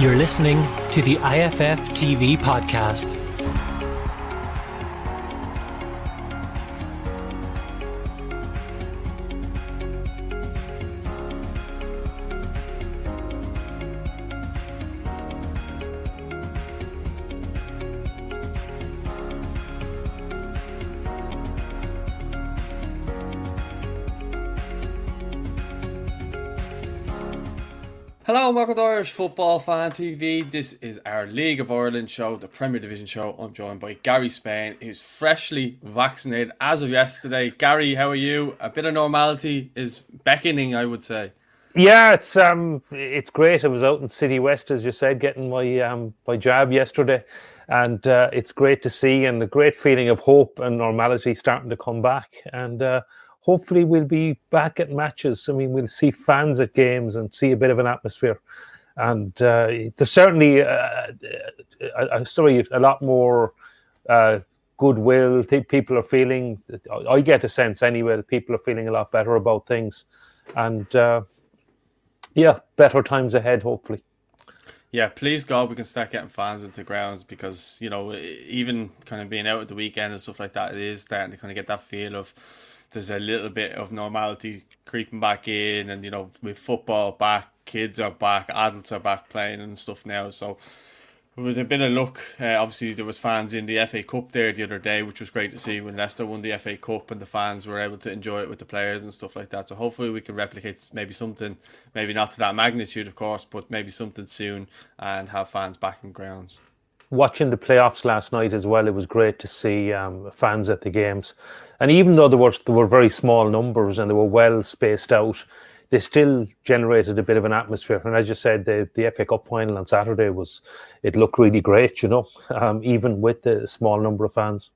You're listening to the IFF TV podcast. Irish Football Fan TV. This is our League of Ireland show, the Premier Division show. I'm joined by Gary Spain, who's freshly vaccinated as of yesterday. Gary, how are you? A bit of normality is beckoning, I would say. Yeah, it's um, it's great. I was out in City West, as you said, getting my um, my jab yesterday, and uh, it's great to see and a great feeling of hope and normality starting to come back. And uh, hopefully we'll be back at matches. I mean, we'll see fans at games and see a bit of an atmosphere. And uh, there's certainly, uh, uh, sorry, a lot more goodwill. People are feeling. I get a sense anyway that people are feeling a lot better about things, and yeah, better times ahead, hopefully. Yeah, please God, we can start getting fans into grounds because you know even kind of being out at the weekend and stuff like that, it is starting to kind of get that feel of there's a little bit of normality creeping back in, and you know, with football back, kids are back, adults are back playing and stuff now. So it was a bit of luck. Uh, obviously, there was fans in the FA Cup there the other day, which was great to see when Leicester won the FA Cup, and the fans were able to enjoy it with the players and stuff like that. So hopefully, we can replicate maybe something, maybe not to that magnitude, of course, but maybe something soon, and have fans back in grounds watching the playoffs last night as well, it was great to see um, fans at the games. And even though there were there were very small numbers and they were well spaced out, they still generated a bit of an atmosphere. And as you said, the, the FA Cup final on Saturday was it looked really great, you know, um, even with the small number of fans.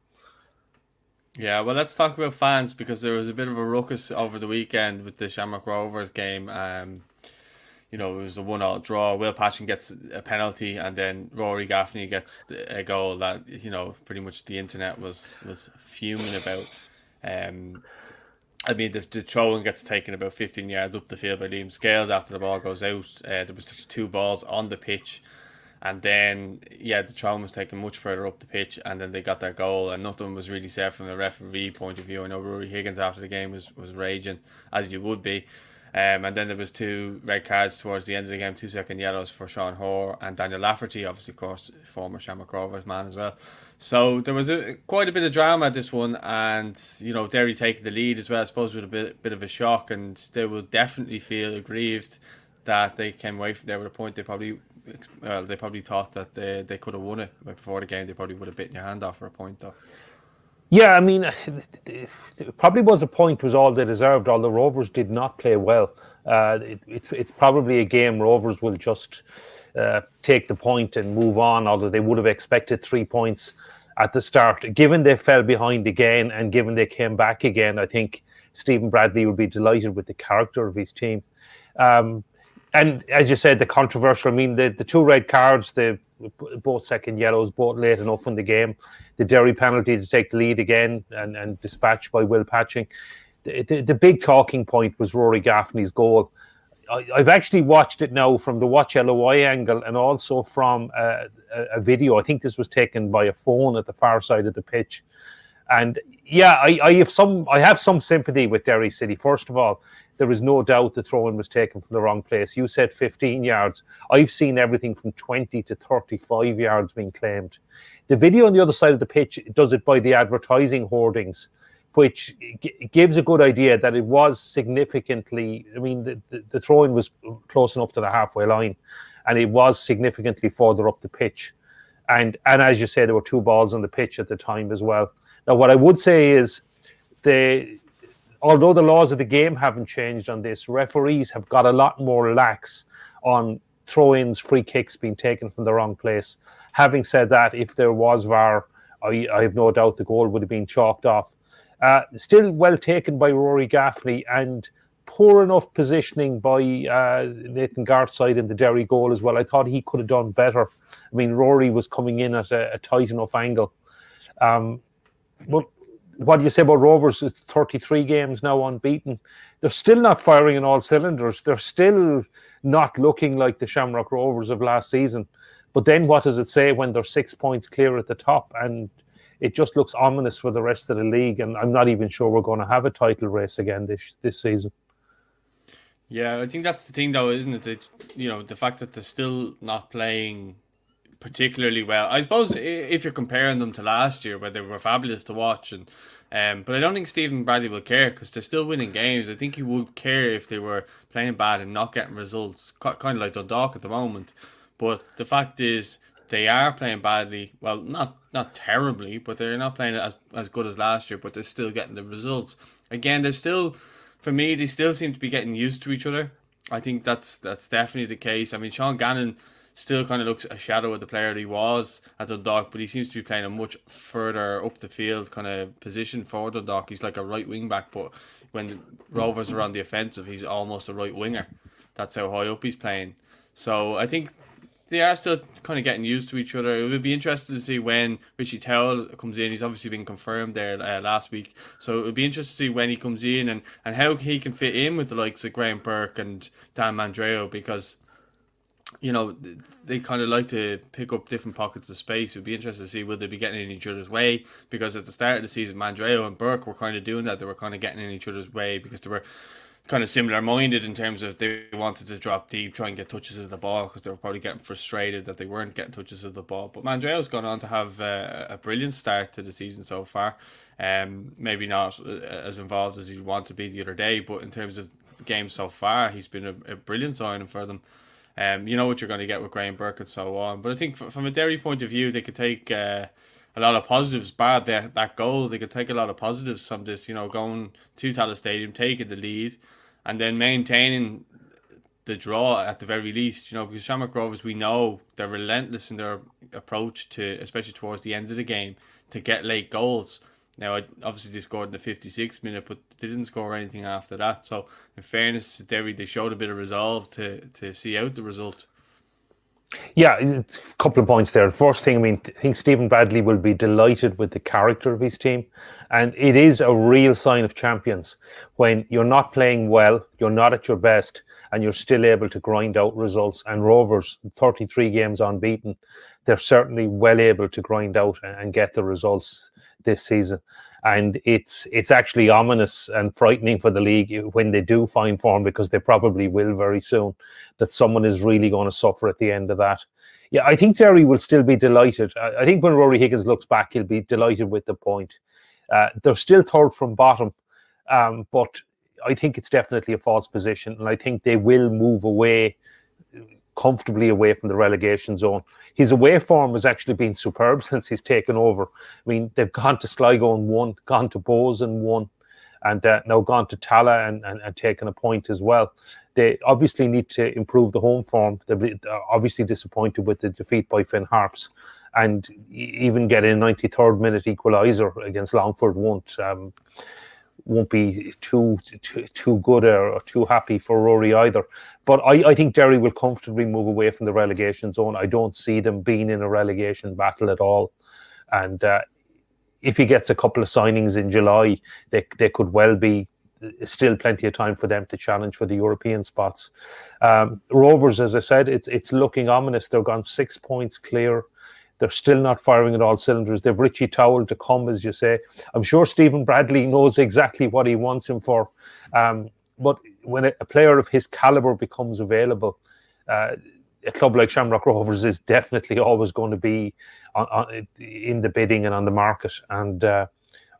Yeah, well, let's talk about fans because there was a bit of a ruckus over the weekend with the Shamrock Rovers game. Um, you know, it was a one all draw. Will Patching gets a penalty, and then Rory Gaffney gets a goal that you know pretty much the internet was was fuming about. Um, I mean, the, the throw gets taken about 15 yards up the field by Liam Scales after the ball goes out. Uh, there was two balls on the pitch, and then yeah, the throw was taken much further up the pitch, and then they got their goal, and nothing was really said from the referee point of view. I know Rory Higgins after the game was was raging as you would be. Um, and then there was two red cards towards the end of the game, two second yellows for Sean Hoare and Daniel Lafferty, obviously, of course, former Shamrock Rovers man as well. So there was a, quite a bit of drama at this one, and you know Derry taking the lead as well. I suppose with a bit, bit of a shock, and they will definitely feel aggrieved that they came away from there with a point. They probably, well, they probably thought that they, they could have won it before the game. They probably would have bitten your hand off for a point, though. Yeah, I mean, probably was a point was all they deserved. All the Rovers did not play well. Uh, it, it's it's probably a game Rovers will just uh, take the point and move on. Although they would have expected three points at the start, given they fell behind again and given they came back again, I think Stephen Bradley would be delighted with the character of his team. Um, and as you said, the controversial. I mean, the, the two red cards, the both second yellows, both late enough in the game. The Derry penalty to take the lead again and, and dispatched by Will Patching. The, the, the big talking point was Rory Gaffney's goal. I, have actually watched it now from the Watch LOI angle and also from a, a, a, video. I think this was taken by a phone at the far side of the pitch. And yeah, I, I have some I have some sympathy with Derry City. First of all, there is no doubt the throw in was taken from the wrong place. You said 15 yards. I've seen everything from 20 to 35 yards being claimed. The video on the other side of the pitch does it by the advertising hoardings, which g- gives a good idea that it was significantly. I mean, the, the, the throw in was close enough to the halfway line, and it was significantly further up the pitch. And and as you say, there were two balls on the pitch at the time as well. Now, what I would say is the although the laws of the game haven't changed on this, referees have got a lot more lax on throw-ins, free kicks being taken from the wrong place. Having said that, if there was VAR, I, I have no doubt the goal would have been chalked off. Uh, still well taken by Rory Gaffney and poor enough positioning by uh, Nathan Gartside in the Derry goal as well. I thought he could have done better. I mean, Rory was coming in at a, a tight enough angle. Um, but what do you say about Rovers? It's 33 games now unbeaten. They're still not firing in all cylinders. They're still not looking like the Shamrock Rovers of last season. But then what does it say when they're six points clear at the top? And it just looks ominous for the rest of the league. And I'm not even sure we're going to have a title race again this this season. Yeah, I think that's the thing, though, isn't it? That you know the fact that they're still not playing particularly well. I suppose if you're comparing them to last year, where they were fabulous to watch, and um, but I don't think Stephen Bradley will care because they're still winning games. I think he would care if they were playing bad and not getting results, kind of like Dundalk at the moment. But the fact is, they are playing badly. Well, not not terribly, but they're not playing as as good as last year. But they're still getting the results. Again, they're still, for me, they still seem to be getting used to each other. I think that's that's definitely the case. I mean, Sean Gannon still kind of looks a shadow of the player he was at Dundalk, but he seems to be playing a much further up the field kind of position for Dundalk. He's like a right wing back, but when Rovers are on the offensive, he's almost a right winger. That's how high up he's playing. So I think they are still kind of getting used to each other. It would be interesting to see when Richie Towell comes in. He's obviously been confirmed there uh, last week, so it would be interesting to see when he comes in and, and how he can fit in with the likes of Graham Burke and Dan Mandroiu because you know, they kind of like to pick up different pockets of space. It'd be interesting to see will they be getting in each other's way because at the start of the season, Mandroiu and Burke were kind of doing that. They were kind of getting in each other's way because they were kind of similar minded in terms of they wanted to drop deep, try and get touches of the ball because they were probably getting frustrated that they weren't getting touches of the ball. But Mandroiu's gone on to have uh, a brilliant start to the season so far. Um, maybe not uh, as involved as he wanted to be the other day, but in terms of games so far, he's been a, a brilliant signing for them. Um, you know what you're going to get with Graham Burke and so on. But I think from a Derry point of view, they could take uh, a lot of positives. Bad that that goal, they could take a lot of positives from this. You know, going to Tallaght Stadium, taking the lead, and then maintaining the draw at the very least. You know, because Shamrock Rovers, we know they're relentless in their approach to, especially towards the end of the game, to get late goals. Now, obviously, they scored in the 56th minute, but they didn't score anything after that. So, in fairness to Derry, they showed a bit of resolve to, to see out the result. Yeah, a couple of points there. First thing, I mean, I think Stephen Bradley will be delighted with the character of his team. And it is a real sign of champions when you're not playing well, you're not at your best, and you're still able to grind out results. And Rovers, 33 games unbeaten, they're certainly well able to grind out and get the results this season. And it's it's actually ominous and frightening for the league when they do find form because they probably will very soon. That someone is really going to suffer at the end of that. Yeah, I think Derry will still be delighted. I, think when Rory Higgins looks back, he'll be delighted with the point. Uh, they're still third from bottom, um, but I think it's definitely a false position, and I think they will move away comfortably away from the relegation zone. His away form has actually been superb since he's taken over. I mean, they've gone to Sligo and won, gone to Bohs and won, and uh, now gone to Tallaght and, and, and, taken a point as well. They obviously need to improve the home form. They're obviously disappointed with the defeat by Finn Harps. And even getting a 93rd minute equaliser against Longford won't. Um, won't be too too, too good or, too happy for Rory either. But I, I think Derry will comfortably move away from the relegation zone. I don't see them being in a relegation battle at all. And uh, if he gets a couple of signings in July, they they could well be still plenty of time for them to challenge for the European spots. Um, Rovers, as I said, it's it's looking ominous. They've gone six points clear they're still not firing at all cylinders. They've Richie Towell to come, as you say. I'm sure Stephen Bradley knows exactly what he wants him for. Um, but when a, a, player of his caliber becomes available, uh, a club like Shamrock Rovers is definitely always going to be on, on, in the bidding and on the market. And uh,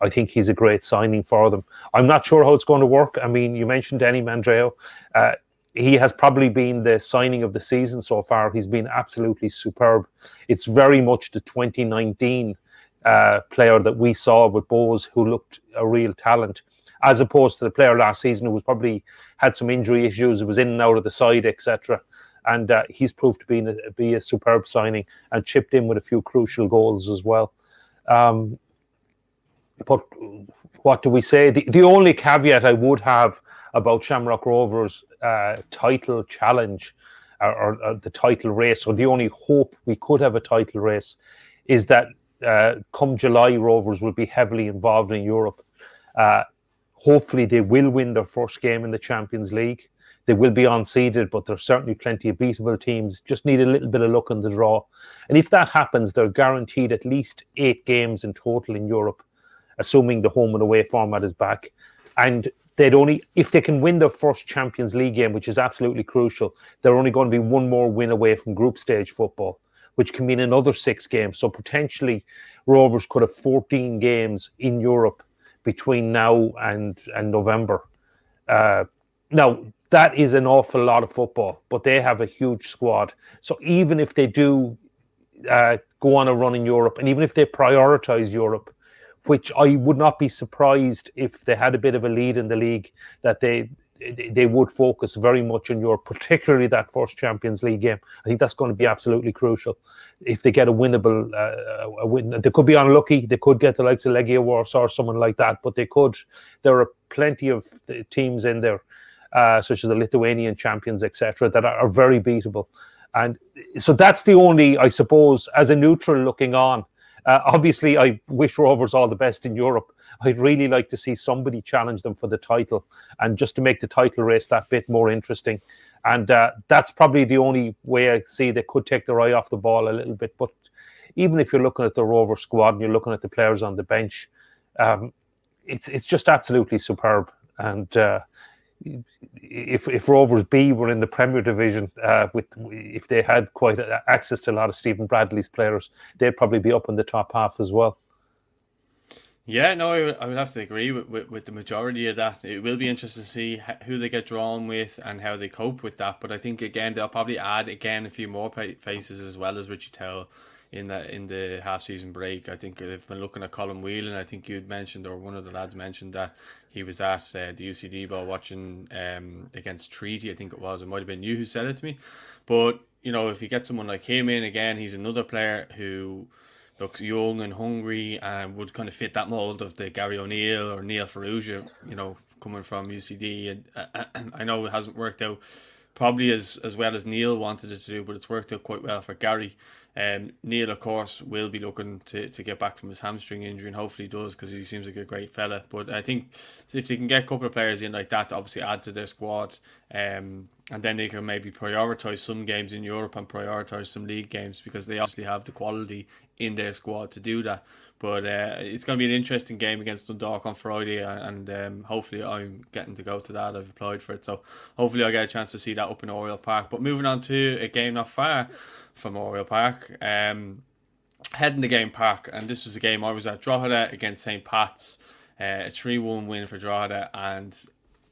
I think he's a great signing for them. I'm not sure how it's going to work. I mean, you mentioned Danny Mandroiu. Uh, he has probably been the signing of the season so far. He's been absolutely superb. It's very much the 2019 uh, player that we saw with Bohs, who looked a real talent, as opposed to the player last season who was probably had some injury issues, was in and out of the side, etc. And uh, he's proved to be a, be a superb signing and chipped in with a few crucial goals as well. Um, but what do we say? The, the only caveat I would have about Shamrock Rovers' uh, title challenge or, or, or, the title race, or the only hope we could have a title race, is that uh, come July, Rovers will be heavily involved in Europe. Uh, hopefully, they will win their first game in the Champions League. They will be unseeded, but there's certainly plenty of beatable teams. Just need a little bit of luck on the draw. And if that happens, they're guaranteed at least eight games in total in Europe, assuming the home and away format is back. And they'd only, if they can win their first Champions League game, which is absolutely crucial, they're only going to be one more win away from group stage football, which can mean another six games. So potentially, Rovers could have 14 games in Europe between now and, and November. Uh, now, that is an awful lot of football, but they have a huge squad. So even if they do uh, go on a run in Europe, and even if they prioritize Europe, which I would not be surprised if they had a bit of a lead in the league, that they they would focus very much on Europe, particularly that first Champions League game. I think that's going to be absolutely crucial. If they get a winnable, uh, a win, they could be unlucky. They could get the likes of Legia Warsaw or someone like that, but they could. There are plenty of teams in there uh, such as the Lithuanian champions, etc., that are, very beatable. And so that's the only, I suppose, as a neutral looking on. Uh, obviously, I wish Rovers all the best in Europe. I'd really like to see somebody challenge them for the title, and just to make the title race that bit more interesting. And uh, that's probably the only way I see they could take their eye off the ball a little bit. But even if you're looking at the Rover squad and you're looking at the players on the bench, um, it's it's just absolutely superb. And uh, if if Rovers B were in the Premier Division, uh, with if they had quite access to a lot of Stephen Bradley's players, they'd probably be up in the top half as well. Yeah, no, I would, have to agree with, with, with, the majority of that. It will be interesting to see who they get drawn with and how they cope with that. But I think again they'll probably add again a few more faces as well as Richie Towell in the in the half season break. I think they've been looking at Colm Whelan. I think you'd mentioned or one of the lads mentioned that he was at uh, the UCD ball watching um, against Treaty. I think it was. It might have been you who said it to me. But you know, if you get someone like him in again, he's another player who looks young and hungry and would kind of fit that mold of the Gary O'Neill or Neil Farrugia. You know, coming from UCD, and uh, I know it hasn't worked out probably as as well as Neil wanted it to do, but it's worked out quite well for Gary. Um, Neil, of course, will be looking to, to get back from his hamstring injury, and hopefully he does because he seems like a great fella. But I think if they can get a couple of players in like that, to obviously add to their squad, um, and then they can maybe prioritize some games in Europe and prioritize some league games because they obviously have the quality in their squad to do that. But uh, it's going to be an interesting game against Dundalk on Friday, and um, hopefully I'm getting to go to that. I've applied for it, so hopefully I get a chance to see that up in Oriel Park. But moving on to a game not far from Oriel Park, um, Head in the Game Park, and this was a game I was at Drogheda against St Pat's, uh, a three-one win for Drogheda, and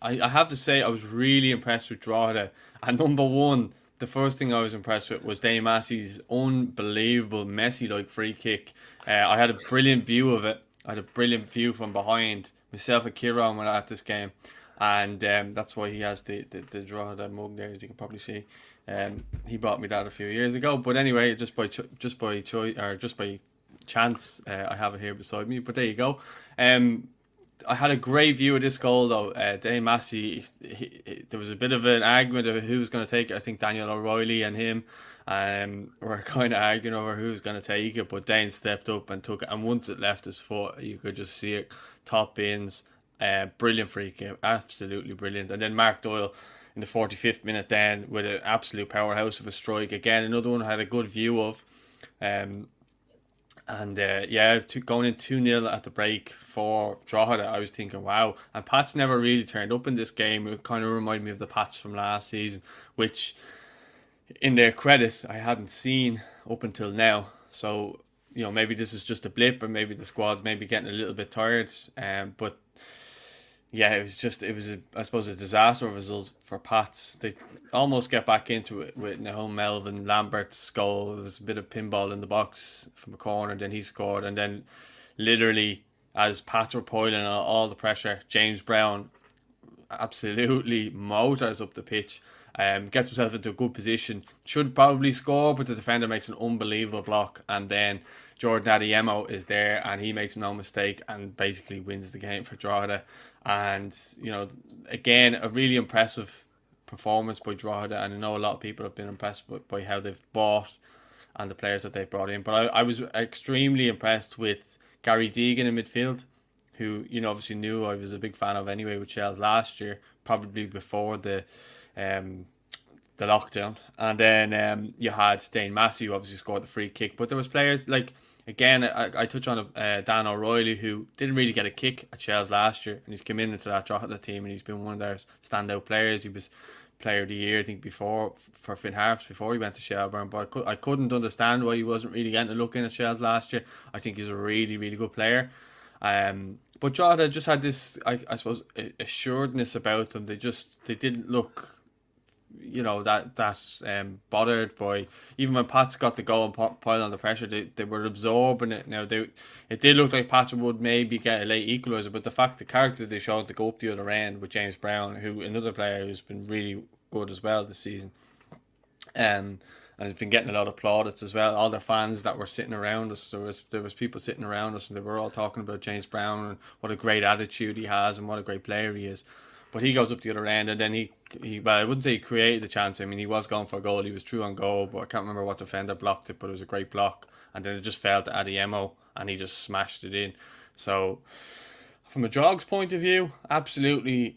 I, I have to say I was really impressed with Drogheda. And number one, the first thing I was impressed with was Dane Massey's unbelievable Messi like free kick. Uh, I had a brilliant view of it. I had a brilliant view from behind. Myself and Kieran were at this game, and um, that's why he has the the, the Drogheda mug there, as you can probably see. Um, he bought me that a few years ago, but anyway, just by cho- just by choice or just by chance, uh, I have it here beside me. But there you go. Um, I had a great view of this goal though. Uh, Dane Massey, he, he, there was a bit of an argument of who was going to take it. I think Daniel O'Reilly and him um, were kind of arguing over who was going to take it, but Dane stepped up and took it. And once it left his foot, you could just see it top bins. Uh, brilliant free kick, absolutely brilliant. And then Mark Doyle in the 45th minute, then with an absolute powerhouse of a strike. Again, another one I had a good view of. Um, and uh, yeah, to, going in 2 0 at the break for Drogheda, I was thinking, wow. And Pats never really turned up in this game. It kind of reminded me of the Pats from last season, which, in their credit, I hadn't seen up until now. So, you know, maybe this is just a blip, or maybe the squad's maybe getting a little bit tired. Um, but yeah, it was just it was a, I suppose a disaster of results for Pats. They almost get back into it with Nahum Melvin Lambert's goal. It was a bit of pinball in the box from a corner, then he scored, and then literally as Pats were piling all, the pressure, James Brown absolutely motors up the pitch. Um, gets himself into a good position, should probably score, but the defender makes an unbelievable block, and then Jordan Adeyemo is there and he makes no mistake and basically wins the game for Drogheda. And, you know, again, a really impressive performance by Drogheda. And I know a lot of people have been impressed by, by how they've bought and the players that they've brought in. But I, I was extremely impressed with Gary Deegan in midfield, who you know obviously knew I was a big fan of anyway with Shels last year, probably before the um the lockdown. And then um you had Dane Massey who obviously scored the free kick, but there was players like again I, I touch on uh, Dan O'Reilly who didn't really get a kick at Shels last year, and he's come into that Drogheda team and he's been one of their standout players. He was player of the year, I think, before for Finn Harps before he went to Shelbourne. But I, could, I couldn't understand why he wasn't really getting a look in at Shels last year. I think he's a really, really good player. Um, but Drogheda just had this, I, I suppose, assuredness about them. They just they didn't look, you know, that that's um, bothered by even when Pats got the goal and pile on the pressure, they, they were absorbing it. Now they it did look like Pats would maybe get a late equaliser, but the fact the character they showed to go up the other end with James Brown, who another player who's been really good as well this season. Um, and has been getting a lot of plaudits as well. All the fans that were sitting around us, there was there was people sitting around us, and they were all talking about James Brown and what a great attitude he has and what a great player he is. But he goes up the other end, and then he, he well, I wouldn't say he created the chance. I mean, he was going for a goal. He was true on goal, but I can't remember what defender blocked it. But it was a great block, and then it just fell to Adeyemo, and he just smashed it in. So, from a Drogs point of view, absolutely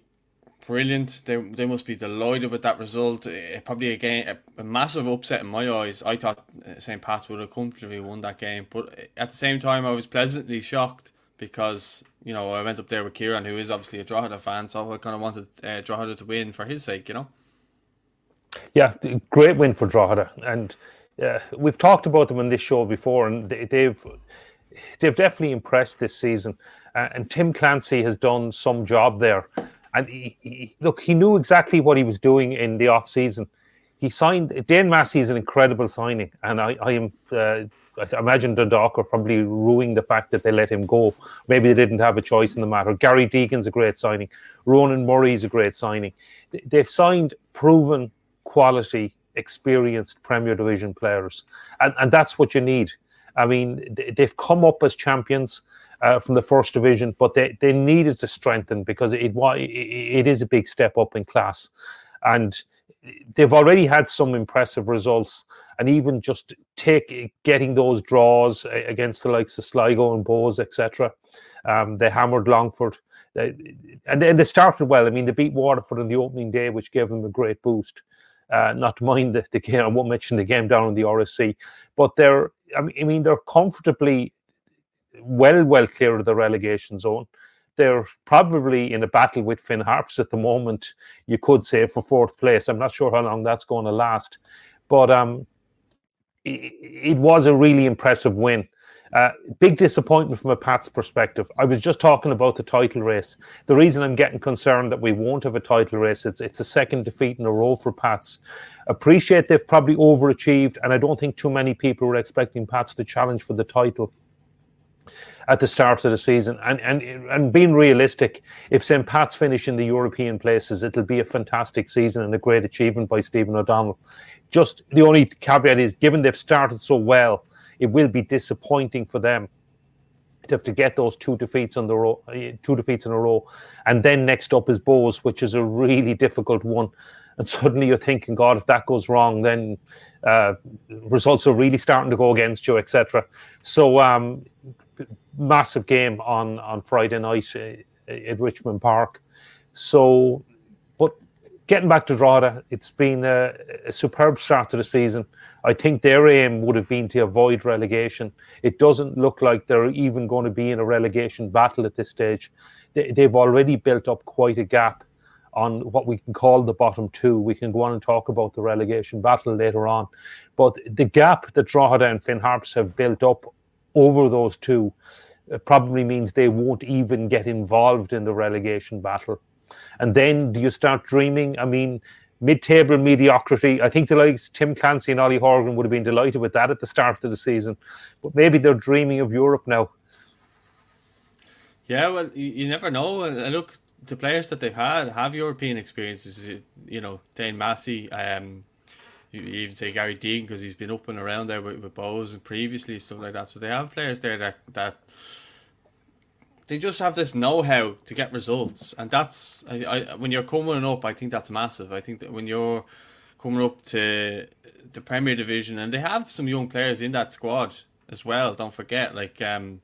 brilliant. They, they must be delighted with that result. It, probably again a, a, massive upset in my eyes. I thought uh, St. Pat's would have comfortably won that game, but at the same time, I was pleasantly shocked because you know I went up there with Kieran, who is obviously a Drogheda fan, so I kind of wanted uh, Drogheda to win for his sake, you know. Yeah, great win for Drogheda, and uh, we've talked about them on this show before, and they, they've they've definitely impressed this season. Uh, and Tim Clancy has done some job there and he, he, look, he knew exactly what he was doing in the off season. He signed Dan Massey is an incredible signing, and I, I am. Uh, I imagine Dundalk are probably ruining the fact that they let him go. Maybe they didn't have a choice in the matter. Gary Deegan's a great signing. Ronan Murray's a great signing. They've signed proven quality, experienced Premier Division players, and, and that's what you need. I mean, they've come up as champions uh, from the first division, but they, they needed to strengthen because it, it it is a big step up in class, and they've already had some impressive results. And even just take getting those draws against the likes of Sligo and Bohs, etc. Um, they hammered Longford, they, and, and they started well. I mean, they beat Waterford on the opening day, which gave them a great boost. Uh, not to mind the, the game, I won't mention the game down in the RSC, but they're, I mean, they're comfortably well, well clear of the relegation zone. They're probably in a battle with Finn Harps at the moment, you could say, for fourth place. I'm not sure how long that's going to last. But um, it, was a really impressive win. Uh, big disappointment from a Pats perspective. I was just talking about the title race. The reason I'm getting concerned that we won't have a title race is it's a second defeat in a row for Pats. Appreciate they've probably overachieved, and I don't think too many people were expecting Pats to challenge for the title at the start of the season. And and and being realistic, if St. Pat's finish in the European places, it'll be a fantastic season and a great achievement by Stephen O'Donnell. Just the only caveat is, given they've started so well, it will be disappointing for them to have to get those two defeats on the row, two defeats in a row, and then next up is Bohs, which is a really difficult one. And suddenly you're thinking, God, if that goes wrong, then uh, results are really starting to go against you, etc. So um, massive game on on Friday night uh, at Richmond Park. So, but getting back to Drogheda, it's been a, a, superb start to the season. I think their aim would have been to avoid relegation. It doesn't look like they're even going to be in a relegation battle at this stage. They, they've already built up quite a gap on what we can call the bottom two. We can go on and talk about the relegation battle later on. But the gap that Drogheda and Finn Harps have built up over those two probably means they won't even get involved in the relegation battle. And then do you start dreaming? I mean, mid-table mediocrity. I think the likes Tim Clancy and Ollie Horgan would have been delighted with that at the start of the season, but maybe they're dreaming of Europe now. Yeah, well, you, never know. And look, the players that they've had have European experiences. You know, Dane Massey, um, you even say Gary Deegan because he's been up and around there with, with Bohs and previously stuff like that. So they have players there that that they just have this know-how to get results, and that's I, I when you're coming up. I think that's massive. I think that when you're coming up to the Premier Division, and they have some young players in that squad as well. Don't forget, like um,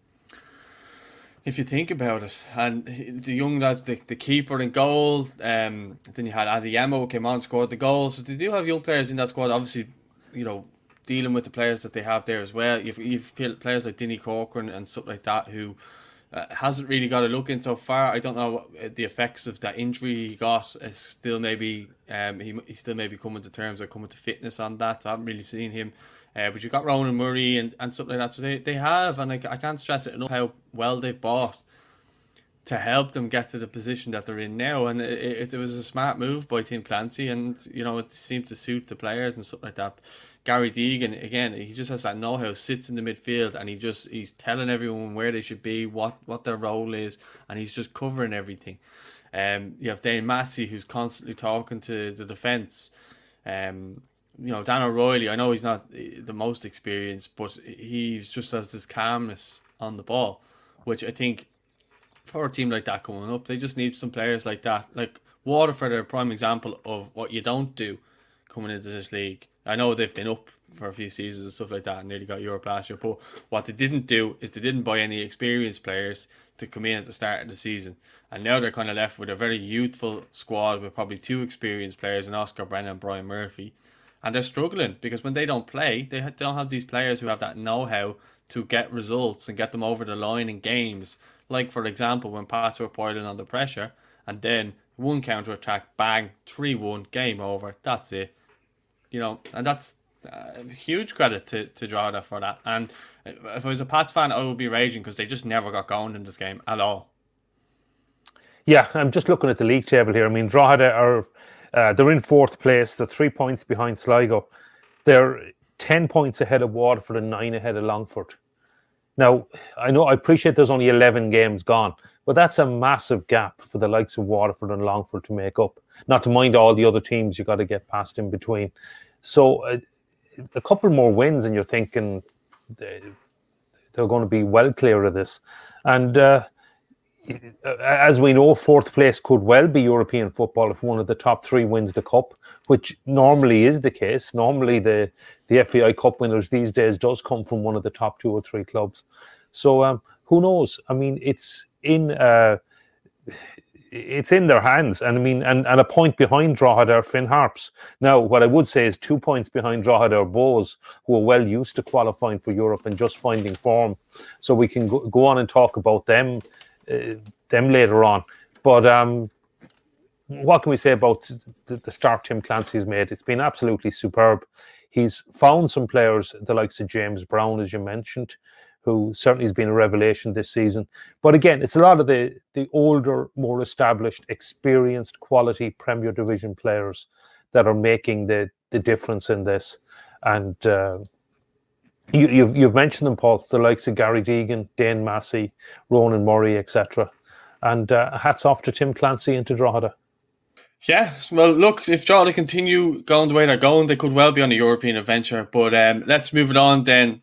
if you think about it, and the young lads, the, the keeper in goal, um, then you had Adeyemo came on, scored the goal. So they do have young players in that squad. Obviously, you know, dealing with the players that they have there as well. You've, you've players like Dinny Corcoran and stuff like that who uh, hasn't really got a look in so far. I don't know uh, the effects of that injury he got. Is still maybe um, he, he still maybe coming to terms or coming to fitness on that. I haven't really seen him. Uh, but you've got Ronan Murray and, and stuff like that. So they, they have, and I, I can't stress it enough how well they've bought to help them get to the position that they're in now. And it, it, it was a smart move by Tim Clancy, and you know it seemed to suit the players and stuff like that. Gary Deegan again, he just has that know-how, sits in the midfield, and he just he's telling everyone where they should be, what what their role is, and he's just covering everything. Um, you have Dane Massey who's constantly talking to the defence. Um, you know Dan O'Reilly. I know he's not the most experienced, but he's just has this calmness on the ball, which I think for a team like that coming up, they just need some players like that. Like Waterford are a prime example of what you don't do coming into this league. I know they've been up for a few seasons and stuff like that and nearly got Europe last year, but what they didn't do is they didn't buy any experienced players to come in at the start of the season. And now they're kind of left with a very youthful squad with probably two experienced players in Oscar Brennan and Brian Murphy. And they're struggling because when they don't play, they don't have these players who have that know how to get results and get them over the line in games like, for example, when Pats were boiling under pressure and then one counter attack, bang, 3 1, game over. That's it. You know, and that's uh, huge credit to, to Drogheda for that. And if I was a Pats fan, I would be raging because they just never got going in this game at all. Yeah, I'm just looking at the league table here. I mean, Drogheda are uh, they're in fourth place. They're three points behind Sligo. They're ten points ahead of Waterford and nine ahead of Longford. Now, I know I appreciate there's only 11 games gone, but that's a massive gap for the likes of Waterford and Longford to make up. Not to mind all the other teams you got to get past in between. So, uh, a couple more wins, and you're thinking they're going to be well clear of this. And uh, as we know, fourth place could well be European football if one of the top three wins the cup, which normally is the case. Normally, the the FAI Cup winners these days does come from one of the top two or three clubs. So um, who knows? I mean, it's in uh, it's in their hands, and I mean, and, and a point behind Drogheda are Finn Harps. Now, what I would say is two points behind Drogheda are Bohs, who are well used to qualifying for Europe and just finding form. So we can go, go on and talk about them them later on. But um, what can we say about the, the start Tim Clancy's made? It's been absolutely superb. He's found some players, the likes of James Brown, as you mentioned, who certainly has been a revelation this season. But again, it's a lot of the the older, more established, experienced, quality Premier Division players that are making the the difference in this. And uh, you, have you've, you've mentioned them, Paul, the likes of Gary Deegan, Dane Massey, Ronan Murray, etc. And uh, hats off to Tim Clancy and to Drogheda. Yeah, well, look, if Drogheda continue going the way they're going, they could well be on a European adventure. But um, let's move it on then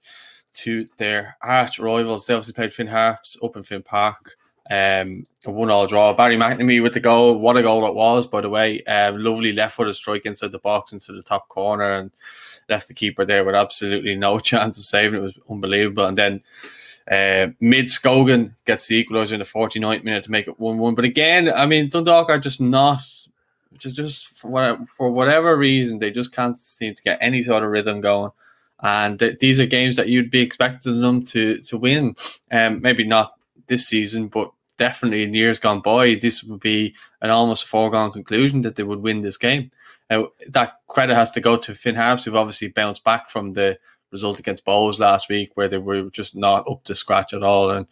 to their arch rivals. They obviously played Finn Harps up in Finn Park. Um, a one all draw. Barry McNamee with the goal. What a goal it was, by the way. Um, lovely left footed strike inside the box into the top corner. And left the keeper there with absolutely no chance of saving. It was unbelievable. And then uh, Midtskogen gets the equaliser in the 49th minute to make it 1 1. But again, I mean, Dundalk are just not, just, just for, whatever, for whatever reason, they just can't seem to get any sort of rhythm going. And th- these are games that you'd be expecting them to, to win. Um, maybe not this season, but definitely in years gone by, this would be an almost foregone conclusion that they would win this game. Now, that credit has to go to Finn Harps, who've obviously bounced back from the result against Bohs last week, where they were just not up to scratch at all. And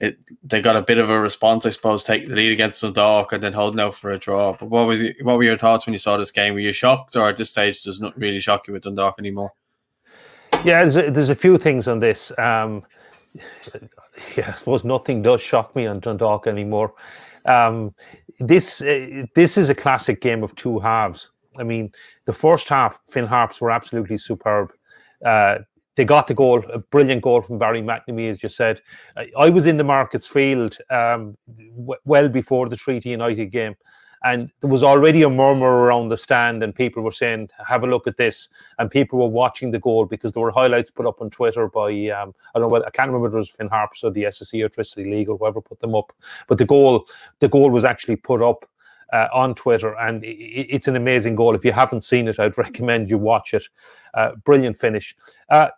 it, they got a bit of a response, I suppose, taking the lead against Dundalk and then holding out for a draw. But what was what were your thoughts when you saw this game? Were you shocked, or at this stage does not really shock you with Dundalk anymore? Yeah, there's a, there's a few things on this. Um, yeah, I suppose nothing does shock me on Dundalk anymore. Um, this uh, this is a classic game of two halves. I mean, the first half, Finn Harps were absolutely superb. Uh, they got the goal, a brilliant goal from Barry McNamee, as you said. I, was in the Markets Field um, w- well before the Treaty United game, And there was already a murmur around the stand, and people were saying, "Have a look at this." And people were watching the goal because there were highlights put up on Twitter by um, I don't know, I can't remember if it was Finn Harps or the SSE Airtricity League or whoever put them up. But the goal, the goal was actually put up uh, on Twitter, and it, it's an amazing goal. If you haven't seen it, I'd recommend you watch it. Uh, brilliant finish. Uh,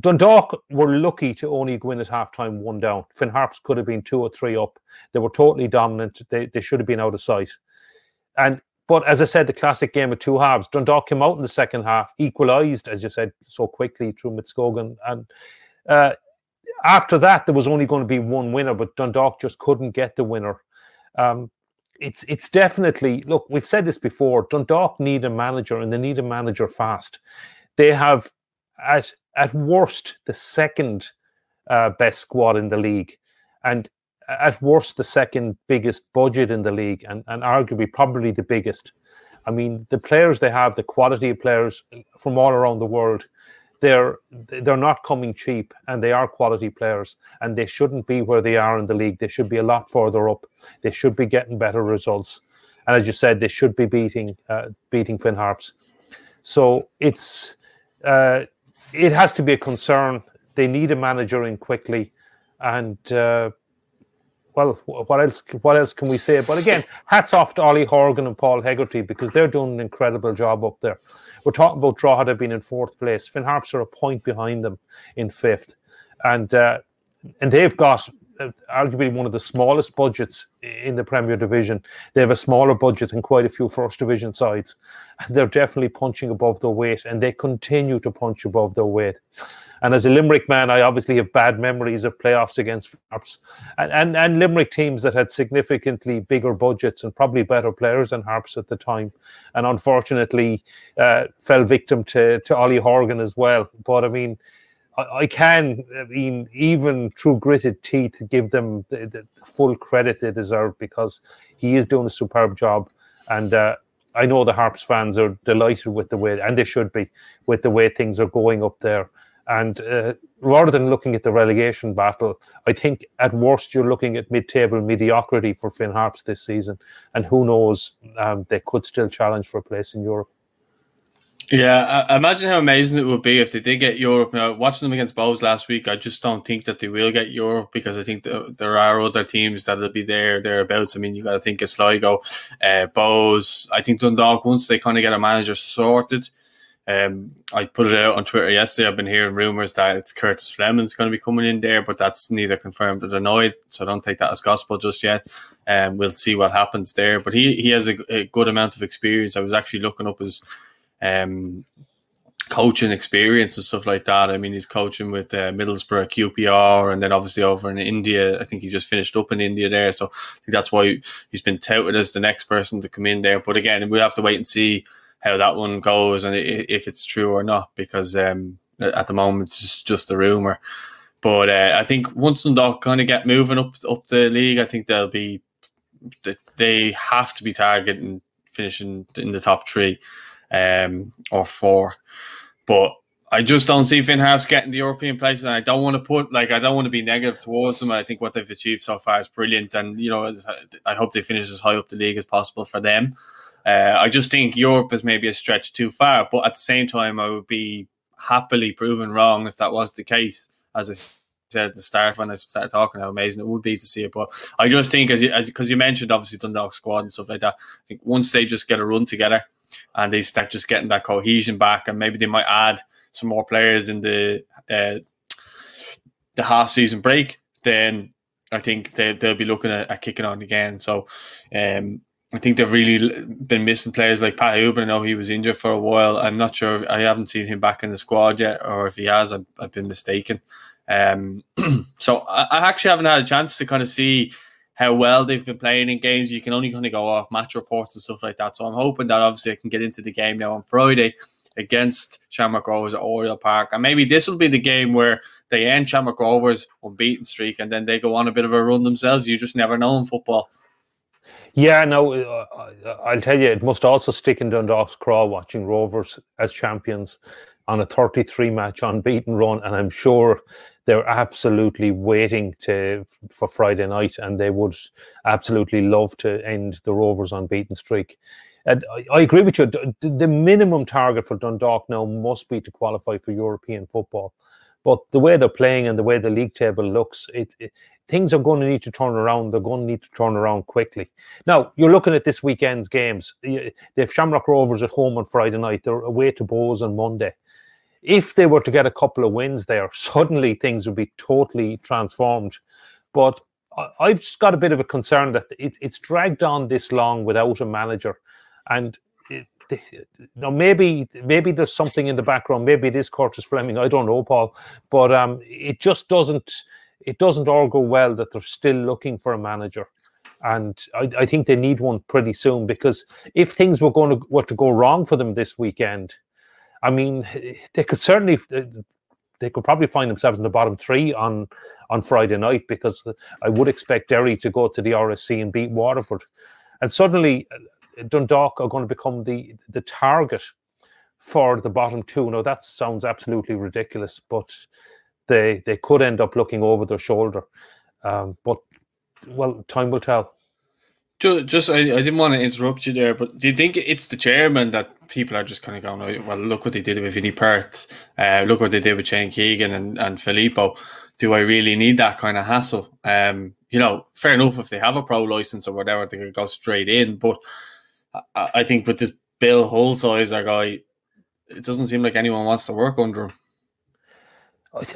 Dundalk were lucky to only go in at half time one down. Finn Harps could have been two or three up. They were totally dominant. They, they should have been out of sight. And but as I said, the classic game of two halves. Dundalk came out in the second half, equalised, as you said, so quickly through Midtskogen. And uh, after that, there was only going to be one winner, but Dundalk just couldn't get the winner. Um, it's it's definitely look. We've said this before. Dundalk need a manager, and they need a manager fast. They have at at worst the second uh, best squad in the league, and at worst the second biggest budget in the league, and, and arguably probably the biggest. I mean, the players they have, the quality of players from all around the world, they're they're not coming cheap, and they are quality players, and they shouldn't be where they are in the league. They should be a lot further up. They should be getting better results, and as you said, they should be beating uh, beating Finn Harps. So it's uh, it has to be a concern. They need a manager in quickly, and uh, well, what else? What else can we say? But again, hats off to Ollie Horgan and Paul Hegarty because they're doing an incredible job up there. We're talking about Drogheda being in fourth place. Finn Harps are a point behind them in fifth, and uh, and they've got arguably one of the smallest budgets in the Premier Division. They have a smaller budget than quite a few First Division sides. They're definitely punching above their weight, and they continue to punch above their weight. And as a Limerick man, I obviously have bad memories of playoffs against Harps and, and, and Limerick teams that had significantly bigger budgets and probably better players than Harps at the time. And unfortunately, uh, fell victim to, to Ollie Horgan as well. But I mean, I, can, I mean, even through gritted teeth, give them the, the, full credit they deserve because he is doing a superb job. And uh, I know the Harps fans are delighted with the way, and they should be, with the way things are going up there. And uh, rather than looking at the relegation battle, I think at worst you're looking at mid-table mediocrity for Finn Harps this season. And who knows, um, they could still challenge for a place in Europe. Yeah, imagine how amazing it would be if they did get Europe. Now, watching them against Bohs last week, I just don't think that they will get Europe because I think there are other teams that'll be there thereabouts. I mean, you got to think of Sligo, uh, Bohs. I think Dundalk once they kind of get a manager sorted. Um, I put it out on Twitter yesterday. I've been hearing rumors that it's Curtis Fleming's going to be coming in there, but that's neither confirmed or denied. So don't take that as gospel just yet. Um, we'll see what happens there. But he he has a, a good amount of experience. I was actually looking up his um, coaching experience and stuff like that. I mean, he's coaching with uh, Middlesbrough QPR, and then obviously over in India. I think he just finished up in India there, so I think that's why he's been touted as the next person to come in there. But again, we'll have to wait and see how that one goes and if it's true or not, because um, at the moment it's just, a rumor. But uh, I think once Dundalk kind of get moving up up the league, I think they'll be they have to be targeting finishing in the top three um, or four. But I just don't see Finn Harps getting the European places, and I don't want to put like I don't want to be negative towards them. I think what they've achieved so far is brilliant, and you know I hope they finish as high up the league as possible for them. Uh, I just think Europe is maybe a stretch too far, but at the same time, I would be happily proven wrong if that was the case. As I said at the start when I started talking how amazing it would be to see it, but I just think as you as because you mentioned obviously Dundalk squad and stuff like that. I think once they just get a run together and they start just getting that cohesion back, and maybe they might add some more players in the uh, the half season break, then I think they they'll be looking at, at kicking on again. So um, I think they've really been missing players like Pat Hoban. I know he was injured for a while. I'm not sure. If, I haven't seen him back in the squad yet, or if he has, I've, I've been mistaken. Um, so I, I, actually haven't had a chance to kind of see how well they've been playing in games. You can only kind of go off match reports and stuff like that. So I'm hoping that obviously I can get into the game now on Friday against Shamrock Rovers at Oriel Park. And maybe this will be the game where they end Shamrock Rovers unbeaten streak and then they go on a bit of a run themselves. You just never know in football. Yeah, no, uh, I'll tell you, it must also stick in Dundalk's craw watching Rovers as champions on a 33 match unbeaten run, and I'm sure they're absolutely waiting to for Friday night, and they would absolutely love to end the Rovers' unbeaten streak. And I, I agree with you. The, the minimum target for Dundalk now must be to qualify for European football. But the way they're playing and the way the league table looks, it, it, things are going to need to turn around. They're going to need to turn around quickly. Now, you're looking at this weekend's games. They have Shamrock Rovers at home on Friday night. They're away to Bohs on Monday if they were to get a couple of wins there, suddenly things would be totally transformed. But I've just got a bit of a concern that it, it's dragged on this long without a manager, and it, now maybe maybe there's something in the background. Maybe it is Curtis Fleming. I don't know, Paul, but um, it just doesn't it doesn't all go well that they're still looking for a manager. And I, I think they need one pretty soon because if things were going to were to go wrong for them this weekend, I mean, they could certainly they could probably find themselves in the bottom three on on Friday night because I would expect Derry to go to the RSC and beat Waterford, and suddenly uh, Dundalk are going to become the the target for the bottom two. Now that sounds absolutely ridiculous, but they they could end up looking over their shoulder. Um, but well, time will tell. Just, just I, I didn't want to interrupt you there, but do you think it's the chairman that people are just kind of going, oh, well, look what they did with Vinny Perth, uh, look what they did with Shane Keegan and, and Filippo. Do I really need that kind of hassle? Um, you know, fair enough if they have a pro license or whatever, they could go straight in. But I, I think with this Bill Hulsizer guy, it doesn't seem like anyone wants to work under him.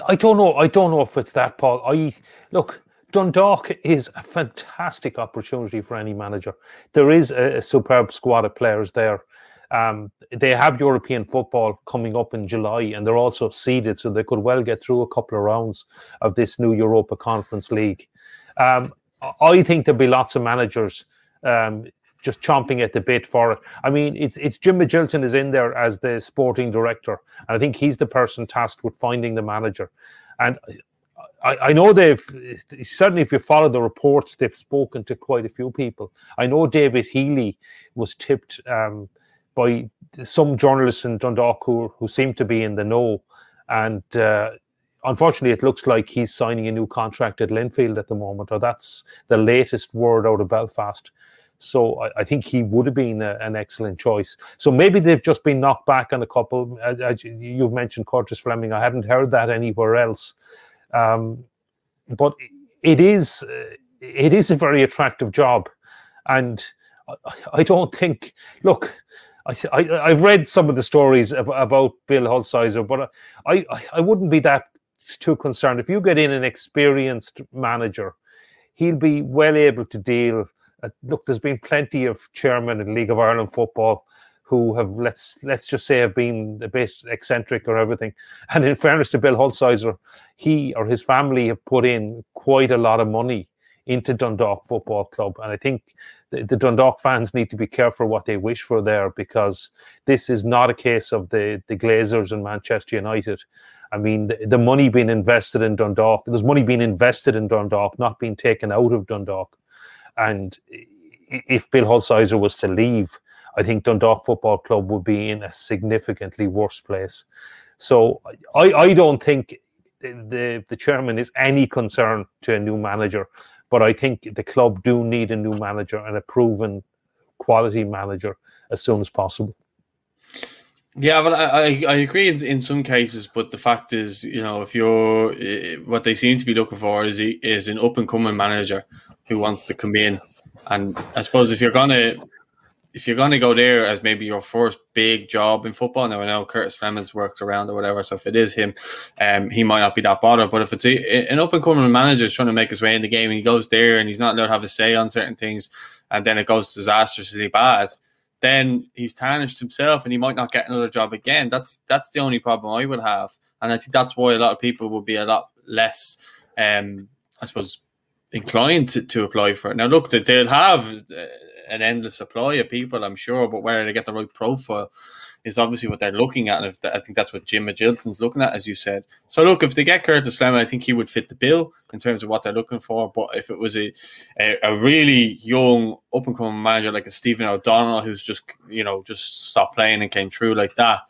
I don't know. I don't know if it's that, Paul. I look. Dundalk is a fantastic opportunity for any manager. There is a, a superb squad of players there. Um, they have European football coming up in July, and they're also seeded, so they could well get through a couple of rounds of this new Europa Conference League. Um, I think there'll be lots of managers um, just chomping at the bit for it. I mean, it's it's Jim Magilton is in there as the sporting director, and I think he's the person tasked with finding the manager. And I, I know they've certainly, if you follow the reports, they've spoken to quite a few people. I know David Healy was tipped um, by some journalists in Dundalk who, who seem to be in the know. And uh, unfortunately, it looks like he's signing a new contract at Linfield at the moment, or that's the latest word out of Belfast. So I, I think he would have been a, an excellent choice. So maybe they've just been knocked back on a couple. As, as you've mentioned, Curtis Fleming, I hadn't heard that anywhere else. Um, but it is it is a very attractive job, and I, don't think. Look, I, I have read some of the stories about Bill Hulsizer, but I, I I wouldn't be that too concerned if you get in an experienced manager. He'll be well able to deal. Uh, look, there's been plenty of chairmen in League of Ireland football who have let's let's just say have been a bit eccentric or everything. And in fairness to Bill Hulsizer, he or his family have put in quite a lot of money into Dundalk Football Club, and I think the, the Dundalk fans need to be careful what they wish for there because this is not a case of the the Glazers and Manchester United. I mean, the, the money being invested in Dundalk, there's money being invested in Dundalk, not being taken out of Dundalk. And if Bill Hulsizer was to leave, I think Dundalk Football Club would be in a significantly worse place. So I, I don't think the the chairman is any concern to a new manager, but I think the club do need a new manager and a proven quality manager as soon as possible. Yeah, well, I, I agree in, in some cases, but the fact is, you know, if you're eh, what they seem to be looking for is is an up and coming manager who wants to come in, and I suppose if you're gonna if you're going to go there as maybe your first big job in football, now I know Curtis Fleming's worked around or whatever, so if it is him, um, he might not be that bothered. But if it's a, an up and coming manager trying to make his way in the game and he goes there and he's not allowed to have a say on certain things, and then it goes disastrously bad, then he's tarnished himself and he might not get another job again. That's that's the only problem I would have, and I think that's why a lot of people would be a lot less, um, I suppose, inclined to, to apply for it. Now, look, they'll have. An endless supply of people, I'm sure, but where they get the right profile is obviously what they're looking at. And the, I think that's what Jim Magilton's looking at, as you said. So look, if they get Curtis Fleming, I think he would fit the bill in terms of what they're looking for. But if it was a a, a really young up and coming manager like a Stephen O'Donnell who's just you know just stopped playing and came through like that,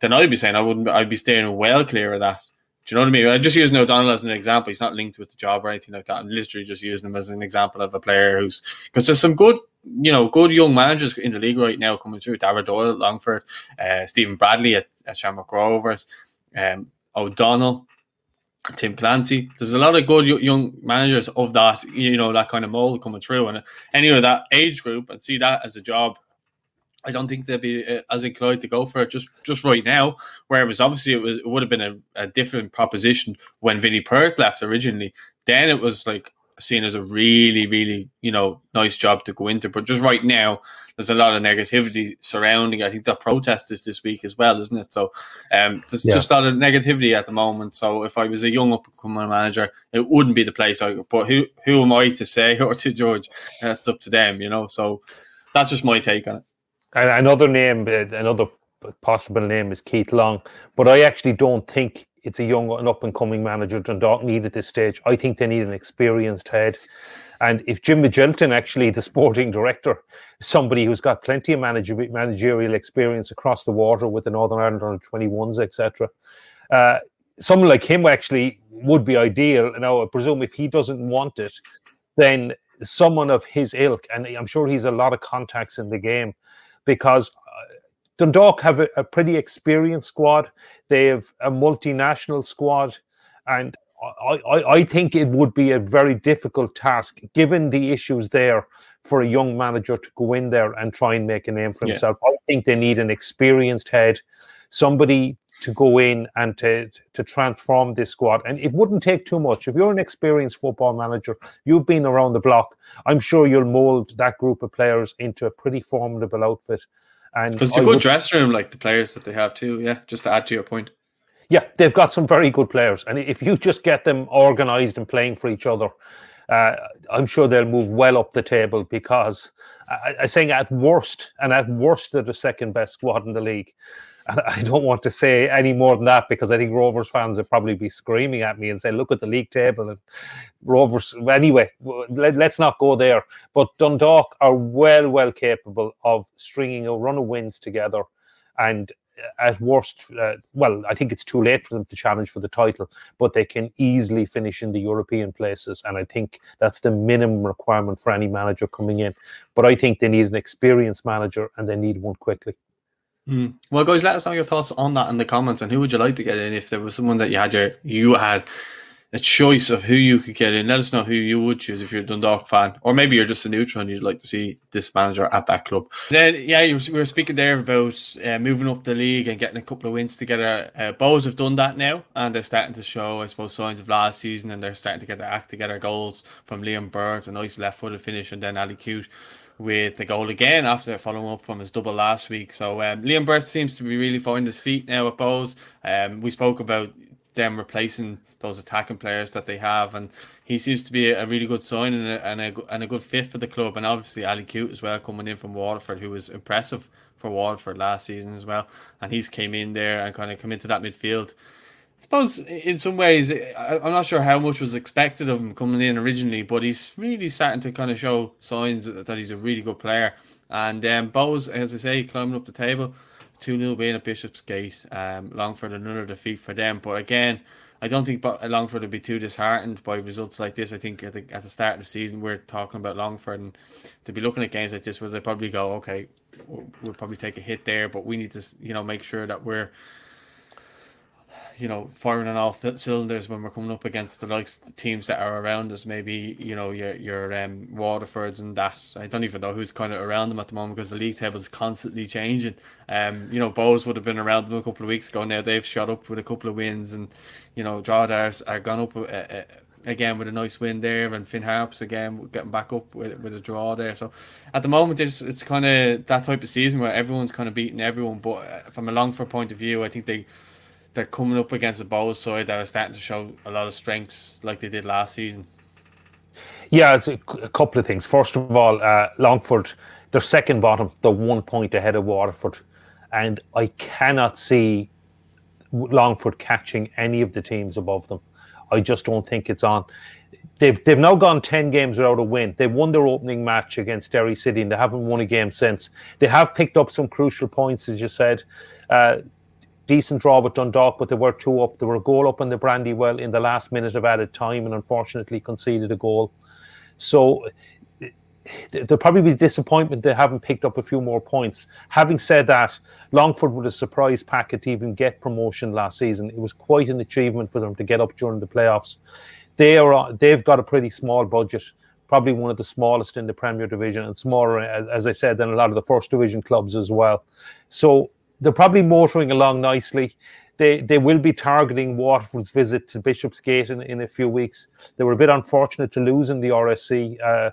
then I'd be saying I wouldn't. I'd be staying well clear of that. Do you know what I mean? I'm just using O'Donnell as an example. He's not linked with the job or anything like that. I'm literally just using him as an example of a player who's because there's some good, you know, good young managers in the league right now coming through. Daire Doyle at Longford, uh, Stephen Bradley at, at Shamrock Rovers, um, O'Donnell, Tim Clancy. There's a lot of good young managers of that, you know, that kind of mold coming through, and anyway, that age group and see that as a job I don't think they'd be uh, as inclined to go for it just just right now. Whereas obviously it was it would have been a, a different proposition when Vinny Perth left originally. Then it was like seen as a really really you know nice job to go into. But just right now, there's a lot of negativity surrounding. I think the protest is this week as well, isn't it? So um, there's yeah. just a lot of negativity at the moment. So if I was a young up and coming manager, it wouldn't be the place I. But who who am I to say or to judge? That's up to them, you know. So that's just my take on it. And another name, another possible name is Keith Long, but I actually don't think it's a young and up and coming manager Dundalk need at this stage. I think they need an experienced head. And if Jim Magilton, actually the sporting director, somebody who's got plenty of manager, managerial experience across the water with the Northern Ireland under 21s, etc., uh, someone like him actually would be ideal. Now, I presume if he doesn't want it, then someone of his ilk, and I'm sure he's a lot of contacts in the game, because Dundalk have a, a pretty experienced squad. They have a multinational squad, and I, I, I, think it would be a very difficult task, given the issues there, for a young manager to go in there and try and make a name for himself. Yeah. I think they need an experienced head, somebody to go in and to to transform this squad. And it wouldn't take too much. If you're an experienced football manager, you've been around the block. I'm sure you'll mold that group of players into a pretty formidable outfit. And because it's a good would, dressing room, like the players that they have too. Yeah, just to add to your point. Yeah, they've got some very good players, and if you just get them organised and playing for each other, uh, I'm sure they'll move well up the table because I, I saying at worst, and at worst, they're the second best squad in the league. And I don't want to say any more than that because I think Rovers fans would probably be screaming at me and say, "Look at the league table." And Rovers, anyway, let, us not go there. But Dundalk are well, well capable of stringing a run of wins together, and uh, at worst, uh, well, I think it's too late for them to challenge for the title, but they can easily finish in the European places. And I think that's the minimum requirement for any manager coming in. But I think they need an experienced manager and they need one quickly. Mm. Well, guys, let us know your thoughts on that in the comments, and who would you like to get in if there was someone that you had your you had a choice of who you could get in. Let us know who you would choose if you're a Dundalk fan, or maybe you're just a neutral and you'd like to see this manager at that club. Then, yeah, we were speaking there about uh, moving up the league and getting a couple of wins together. Uh, Bohs have done that now, and they're starting to show, I suppose, signs of last season, and they're starting to get their act together. Goals from Liam Burt, a nice left-footed finish, and then Ali Coote with the goal again after following up from his double last week. So um, Liam Burt seems to be really finding his feet now at Bohs. Um, we spoke about them replacing those attacking players that they have, and he seems to be a, really good sign and a, and a, and a good fit for the club. And obviously Ali Coote as well coming in from Waterford, who was impressive for Waterford last season as well, and he's came in there and kind of come into that midfield I suppose in some ways, I'm not sure how much was expected of him coming in originally, but he's really starting to kind of show signs that he's a really good player. And um, Bohs, as I say, climbing up the table, 2 0 being at Bishopsgate. Um, Longford, another defeat for them. But again, I don't think Longford would be too disheartened by results like this. I think at the, at the start of the season, we're talking about Longford, and to be looking at games like this where they probably go, okay, we'll probably take a hit there, but we need to, you know, make sure that we're you know, firing on all cylinders when we're coming up against the likes the teams that are around us. Maybe you know your your um, Waterfords and that. I don't even know who's kind of around them at the moment because the league table is constantly changing. Um, you know, Bohs would have been around them a couple of weeks ago. Now they've shot up with a couple of wins, and you know, Drogheda are gone up. Uh, uh, again with a nice win there, and Finn Harps again getting back up with, with a draw there. So at the moment, it's it's kind of that type of season where everyone's kind of beating everyone. But uh, from a Longford point of view, I think they they're coming up against a Bohs side that are starting to show a lot of strengths like they did last season. Yeah, it's a, a couple of things. First of all, uh, Longford, they're second bottom, they're one point ahead of Waterford. And I cannot see Longford catching any of the teams above them. I just don't think it's on. They've they've now gone ten games without a win. They won their opening match against Derry City, and they haven't won a game since. They have picked up some crucial points, as you said. Uh, decent draw with Dundalk, but they were two up. They were a goal up on the Brandywell in the last minute of added time, and unfortunately conceded a goal. So there'll probably be disappointment they haven't picked up a few more points. Having said that, Longford with a surprise packet to even get promotion last season. It was quite an achievement for them to get up during the playoffs. They are they've got a pretty small budget, probably one of the smallest in the Premier Division, and smaller, as, as I said, than a lot of the First Division clubs as well. So they're probably motoring along nicely they they will be targeting Waterford's visit to Bishopsgate in, in a few weeks. They were a bit unfortunate to lose in the RSC, uh,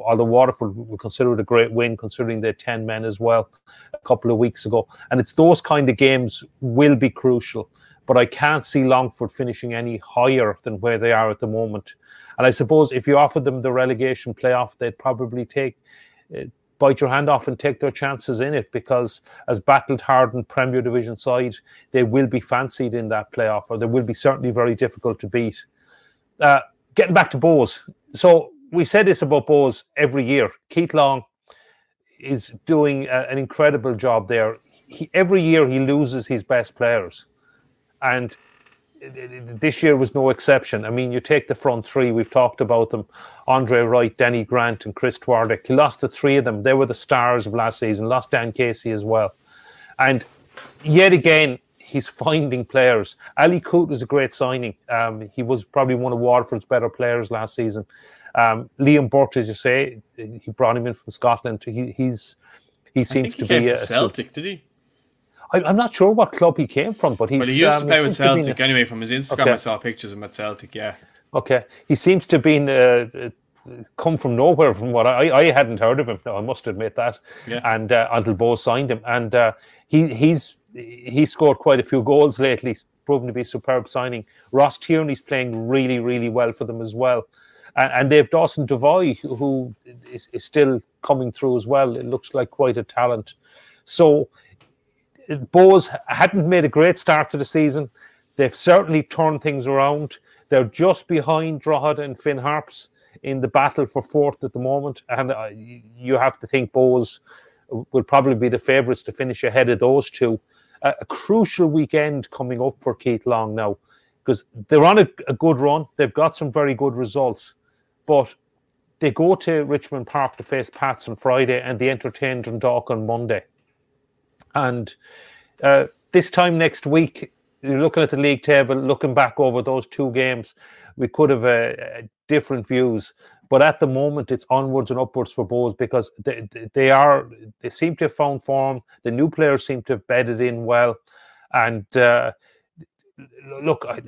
although Waterford will consider it a great win, considering their 10 men as well a couple of weeks ago. And it's those kind of games will be crucial. But I can't see Longford finishing any higher than where they are at the moment. And I suppose if you offered them the relegation playoff, they'd probably take. Uh, bite your hand off and take their chances in it because as battled hardened Premier Division side, they will be fancied in that playoff or they will be certainly very difficult to beat. Uh, getting back to Bohs. So we said this about Bohs every year. Keith Long is doing a, an incredible job there. He, every year he loses his best players. And this year was no exception. I mean, you take the front three, we've talked about them Andre Wright, Danny Grant, and Chris Twardek. He lost the three of them. They were the stars of last season, lost Dan Casey as well. And yet again, he's finding players. Ali Coote was a great signing. Um, he was probably one of Waterford's better players last season. Um, Liam Burt, as you say, he brought him in from Scotland. He, he's he seems he to be a Celtic, did he? I, am not sure what club he came from, but he's. But he used um, to play with Celtic anyway. From his Instagram, okay. I saw pictures of him at Celtic. Yeah. Okay, he seems to have been uh, uh, come from nowhere. From what I, I hadn't heard of him. No, I must admit that. Yeah. And uh, until Bo signed him, and uh, he he's he scored quite a few goals lately. He's proven to be a superb signing. Ross Tierney's playing really, really well for them as well. And, and they've Dawson Devoy, who is, is still coming through as well. It looks like quite a talent. So Bohs hadn't made a great start to the season. They've certainly turned things around. They're just behind Drogheda and Finn Harps in the battle for fourth at the moment. And uh, you have to think Bohs will probably be the favourites to finish ahead of those two. Uh, a crucial weekend coming up for Keith Long now because they're on a, a good run. They've got some very good results. But they go to Richmond Park to face Pats on Friday and they entertain Dundalk on Monday. And uh, this time next week, you're looking at the league table, looking back over those two games, we could have uh, different views. But at the moment, it's onwards and upwards for Bohs because they, they are they seem to have found form. The new players seem to have bedded in well, and uh, look, I,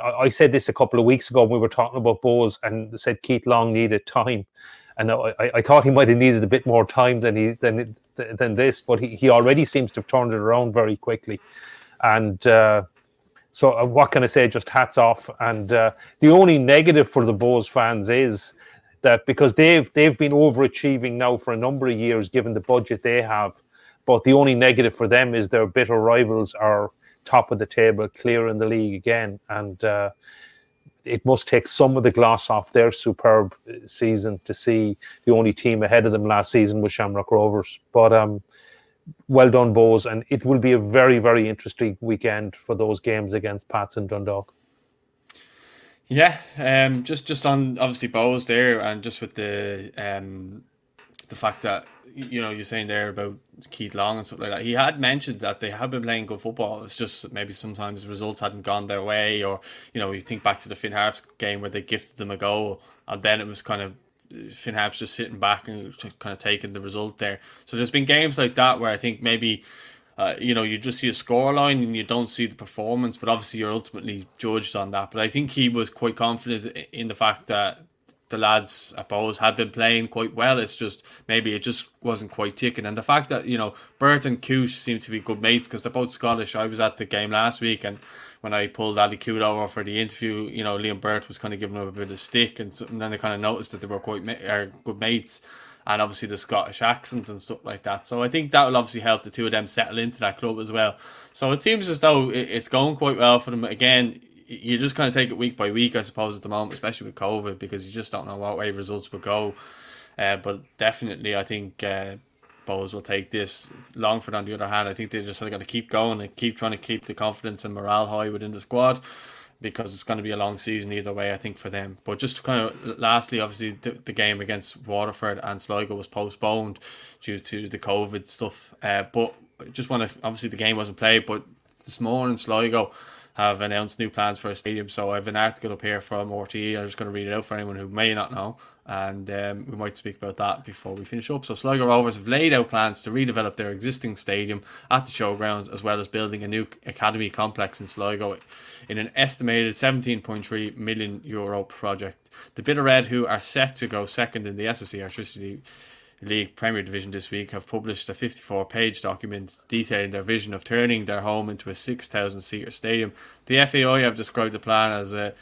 I, I, said this a couple of weeks ago when we were talking about Bohs and said Keith Long needed time, and I, I thought he might have needed a bit more time than he than than this, but he, he already seems to have turned it around very quickly. And uh, so, uh, what can I say? Just hats off. And uh, the only negative for the Bohs fans is that because they've they've been overachieving now for a number of years, given the budget they have. But the only negative for them is their bitter rivals are top of the table, clear in the league again, and uh, it must take some of the gloss off their superb uh, season to see the only team ahead of them last season was Shamrock Rovers. But um, well done, Bohs, and it will be a very, very interesting weekend for those games against Pats and Dundalk. Yeah, um, just just on obviously Bohs there, and just with the um, the fact that you know, you're saying there about Keith Long and stuff like that. He had mentioned that they have been playing good football. It's just maybe sometimes results hadn't gone their way, or you know, you think back to the Finn Harps game where they gifted them a goal, and then it was kind of Finn Harps just sitting back and kind of taking the result there. So there's been games like that where I think maybe. Uh, you know, you just see a scoreline and you don't see the performance, but obviously you're ultimately judged on that. But I think he was quite confident in the fact that the lads I suppose, had been playing quite well. It's just maybe it just wasn't quite ticking. And the fact that, you know, Burt and Coote seem to be good mates because they're both Scottish. I was at the game last week and when I pulled Ali Coote over for the interview, you know, Liam Burt was kind of giving him a bit of stick and, and then they kind of noticed that they were quite ma- good mates and obviously the Scottish accent and stuff like that. So I think that will obviously help the two of them settle into that club as well. So it seems as though it's going quite well for them. Again, you just kind of take it week by week, I suppose, at the moment, especially with COVID, because you just don't know what way results will go. Uh, but definitely, I think uh, Bohs will take this. Longford, on the other hand, I think they're just going to keep going and keep trying to keep the confidence and morale high within the squad because it's going to be a long season either way, I think, for them. But just kind of lastly, obviously, the, the game against Waterford and Sligo was postponed due to the COVID stuff. Uh, but just want to, obviously, the game wasn't played, but this morning, Sligo have announced new plans for a stadium. So I have an article up here from RTE. I'm just going to read it out for anyone who may not know and um, we might speak about that before we finish up. So Sligo Rovers have laid out plans to redevelop their existing stadium at the showgrounds, as well as building a new academy complex in Sligo in an estimated 17.3 million euro project. The Bit o' Red, who are set to go second in the SSE Airtricity League Premier Division this week, have published a 54 page document detailing their vision of turning their home into a 6,000 seater stadium. The FAI have described the plan as a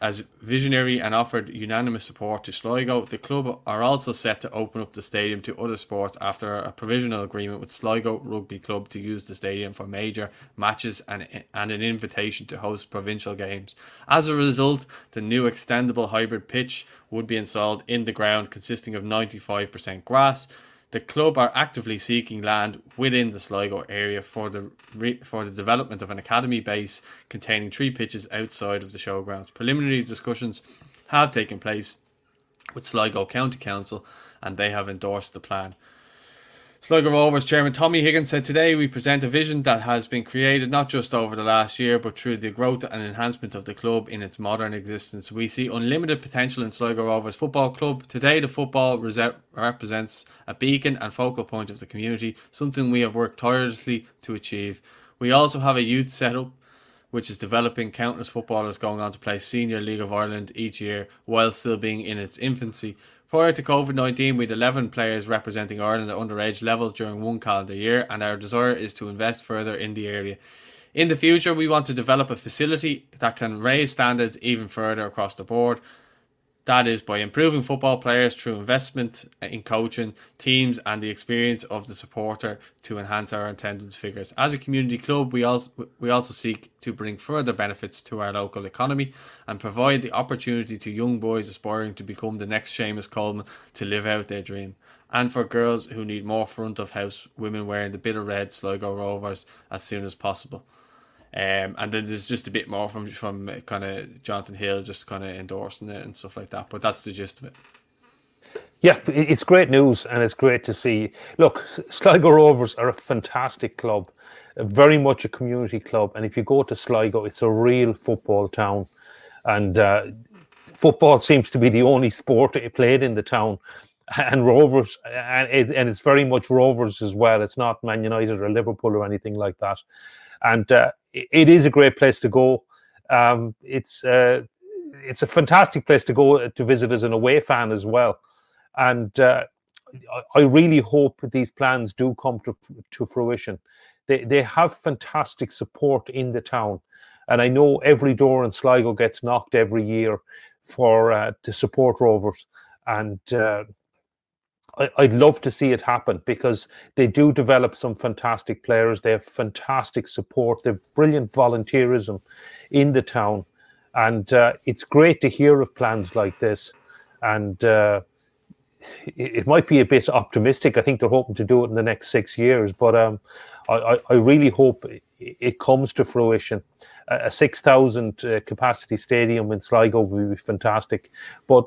as visionary and offered unanimous support to Sligo. The club are also set to open up the stadium to other sports after a provisional agreement with Sligo Rugby Club to use the stadium for major matches and, and an invitation to host provincial games. As a result, the new extendable hybrid pitch would be installed in the ground consisting of 95% grass. The club are actively seeking land within the Sligo area for the re- for the development of an academy base containing three pitches outside of the showgrounds. Preliminary discussions have taken place with Sligo County Council and they have endorsed the plan. Sligo Rovers chairman Tommy Higgins said today we present a vision that has been created not just over the last year but through the growth and enhancement of the club in its modern existence. We see unlimited potential in Sligo Rovers Football Club. Today the football represents a beacon and focal point of the community, something we have worked tirelessly to achieve. We also have a youth setup which is developing countless footballers going on to play Senior League of Ireland each year while still being in its infancy. Prior to COVID 19, we had 11 players representing Ireland at underage level during one calendar year, and our desire is to invest further in the area. In the future, we want to develop a facility that can raise standards even further across the board. That is by improving football players through investment uh, in coaching, teams, and the experience of the supporter to enhance our attendance figures. As a community club, we also we also seek to bring further benefits to our local economy and provide the opportunity to young boys aspiring to become the next Seamus Coleman to live out their dream. And for girls who need more front of house women wearing the bit of red Sligo Rovers as soon as possible. Um, and then there's just a bit more from from kind of Jonathan Hill just kind of endorsing it and stuff like that. But that's the gist of it. Yeah, it's great news and it's great to see. Look, Sligo Rovers are a fantastic club, very much a community club. And if you go to Sligo, it's a real football town. And uh, football seems to be the only sport played in the town. And Rovers, and, it, and it's very much Rovers as well. It's not Man United or Liverpool or anything like that. And uh, it is a great place to go. Um, it's uh, it's a fantastic place to go to visit as an away fan as well, and uh, I really hope these plans do come to to fruition. They they have fantastic support in the town, and I know every door in Sligo gets knocked every year for uh, to support Rovers, and uh, I, would love to see it happen because they do develop some fantastic players. They have fantastic support. They have brilliant volunteerism in the town, and uh, it's great to hear of plans like this. And uh, it, it, might be a bit optimistic. I think they're hoping to do it in the next six years, but um, I, I, really hope it comes to fruition. A, a six thousand uh, capacity stadium in Sligo would be fantastic, but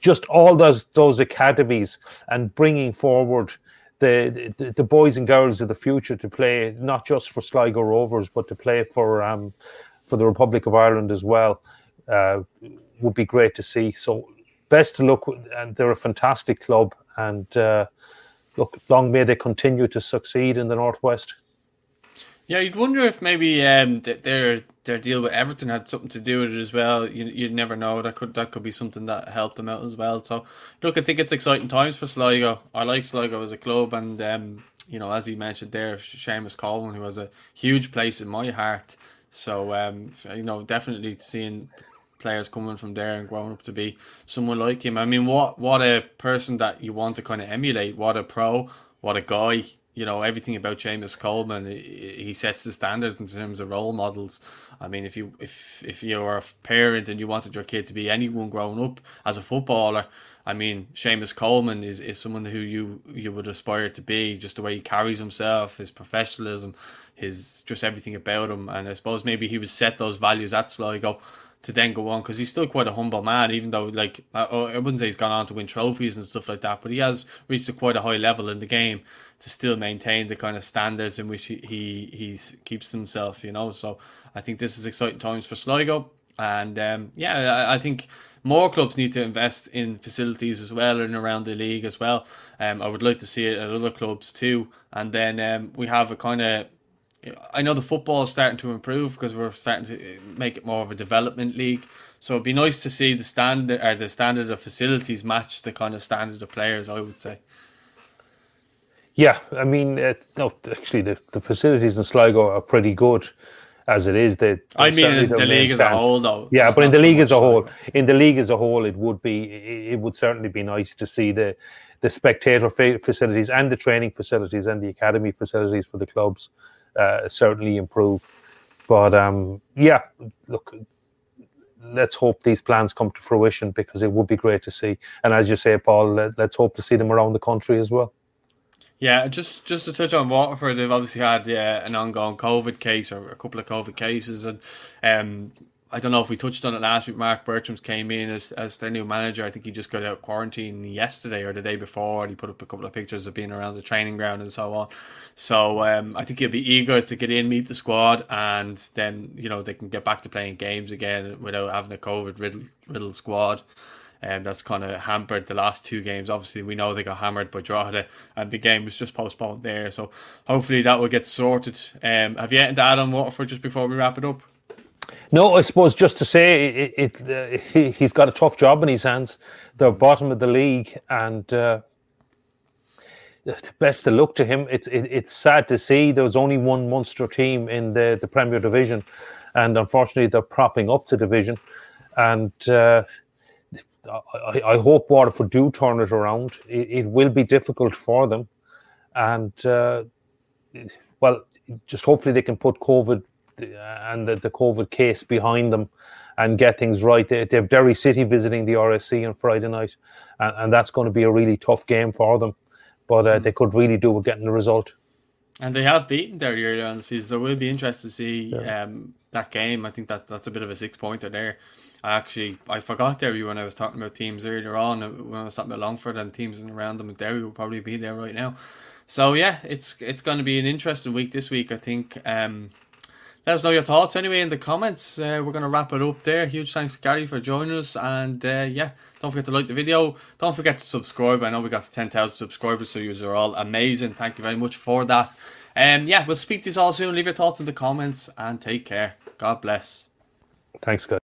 just all those those academies and bringing forward the, the, the boys and girls of the future to play not just for Sligo Rovers but to play for um for the Republic of Ireland as well uh, would be great to see. So best to look and they're a fantastic club and uh, look long may they continue to succeed in the northwest. Yeah, you'd wonder if maybe um, their their deal with Everton had something to do with it as well. You you'd never know. That could that could be something that helped them out as well. So, look, I think it's exciting times for Sligo. I like Sligo as a club, and um, you know, as you mentioned there, Seamus Coleman, who has a huge place in my heart. So, um, you know, definitely seeing players coming from there and growing up to be someone like him. I mean, what what a person that you want to kind of emulate. What a pro. What a guy you know everything about Seamus Coleman. He sets the standard in terms of role models. I mean, if you if if you are a parent and you wanted your kid to be anyone growing up as a footballer, I mean, Seamus Coleman is, is someone who you you would aspire to be. Just the way he carries himself, his professionalism, his just everything about him. And I suppose maybe he was set those values at Sligo to then go on because he's still quite a humble man, even though like I wouldn't say he's gone on to win trophies and stuff like that, but he has reached a quite a high level in the game to still maintain the kind of standards in which he he he's, keeps himself, you know. So I think this is exciting times for Sligo, and um, yeah, I, I, think more clubs need to invest in facilities as well and around the league as well. Um, I would like to see it at other clubs too, and then um, we have a kind of I know the football is starting to improve because we're starting to make it more of a development league. So it'd be nice to see the standard or the standard of facilities match the kind of standard of players. I would say. Yeah, I mean, uh, no, actually, the, the facilities in Sligo are pretty good as it is. They, I mean, in the league as a whole, though. Yeah, but in the league so as a whole, in the league as a whole, it would be, it would certainly be nice to see the the spectator facilities and the training facilities and the academy facilities for the clubs uh, certainly improve. But um, yeah, look, let's hope these plans come to fruition because it would be great to see. And as you say, Paul, let, us hope to see them around the country as well. Yeah, just just to touch on Waterford, they've obviously had uh, an ongoing COVID case or a couple of COVID cases, and um, I don't know if we touched on it last week. Marc Bircham's came in as, as their new manager. I think he just got out of quarantine yesterday or the day before, and he put up a couple of pictures of being around the training ground and so on. So um, I think he'll be eager to get in, meet the squad, and then you know they can get back to playing games again without having a COVID riddled, squad. And um, that's kind of hampered the last two games. Obviously, we know they got hammered by Drogheda, and the game was just postponed there. So hopefully that will get sorted. Um, have you anything to add on Waterford just before we wrap it up? No, I suppose just to say it, it uh, he, has got a tough job in his hands. They're bottom of the league, and uh, best to look to him. It's it, it's sad to see there was only one Munster team in the, the Premier Division, and unfortunately they're propping up the division. And uh, I, I, hope Waterford do turn it around. It, it will be difficult for them, and uh, well, just hopefully they can put COVID and the, the COVID case behind them and get things right. They, they have Derry City visiting the RSC on Friday night, and, and that's going to be a really tough game for them. But uh, mm. they could really do with getting the result. And they have beaten Derry earlier on the season, so it will be interesting to see yeah. um, that game. I think that that's a bit of a six pointer there. I actually I forgot Derry when I was talking about teams earlier on when I was talking about Longford and teams around them. Derry will probably be there right now. So yeah, it's it's going to be an interesting week this week. I think. Um, let us know your thoughts anyway in the comments. Uh, we're going to wrap it up there. Huge thanks, Gary, for joining us. And uh, yeah, don't forget to like the video. Don't forget to subscribe. I know we got to 10,000 subscribers, so you are all amazing. Thank you very much for that. Um, yeah, we'll speak to you all soon. Leave your thoughts in the comments and take care. God bless. Thanks, guys.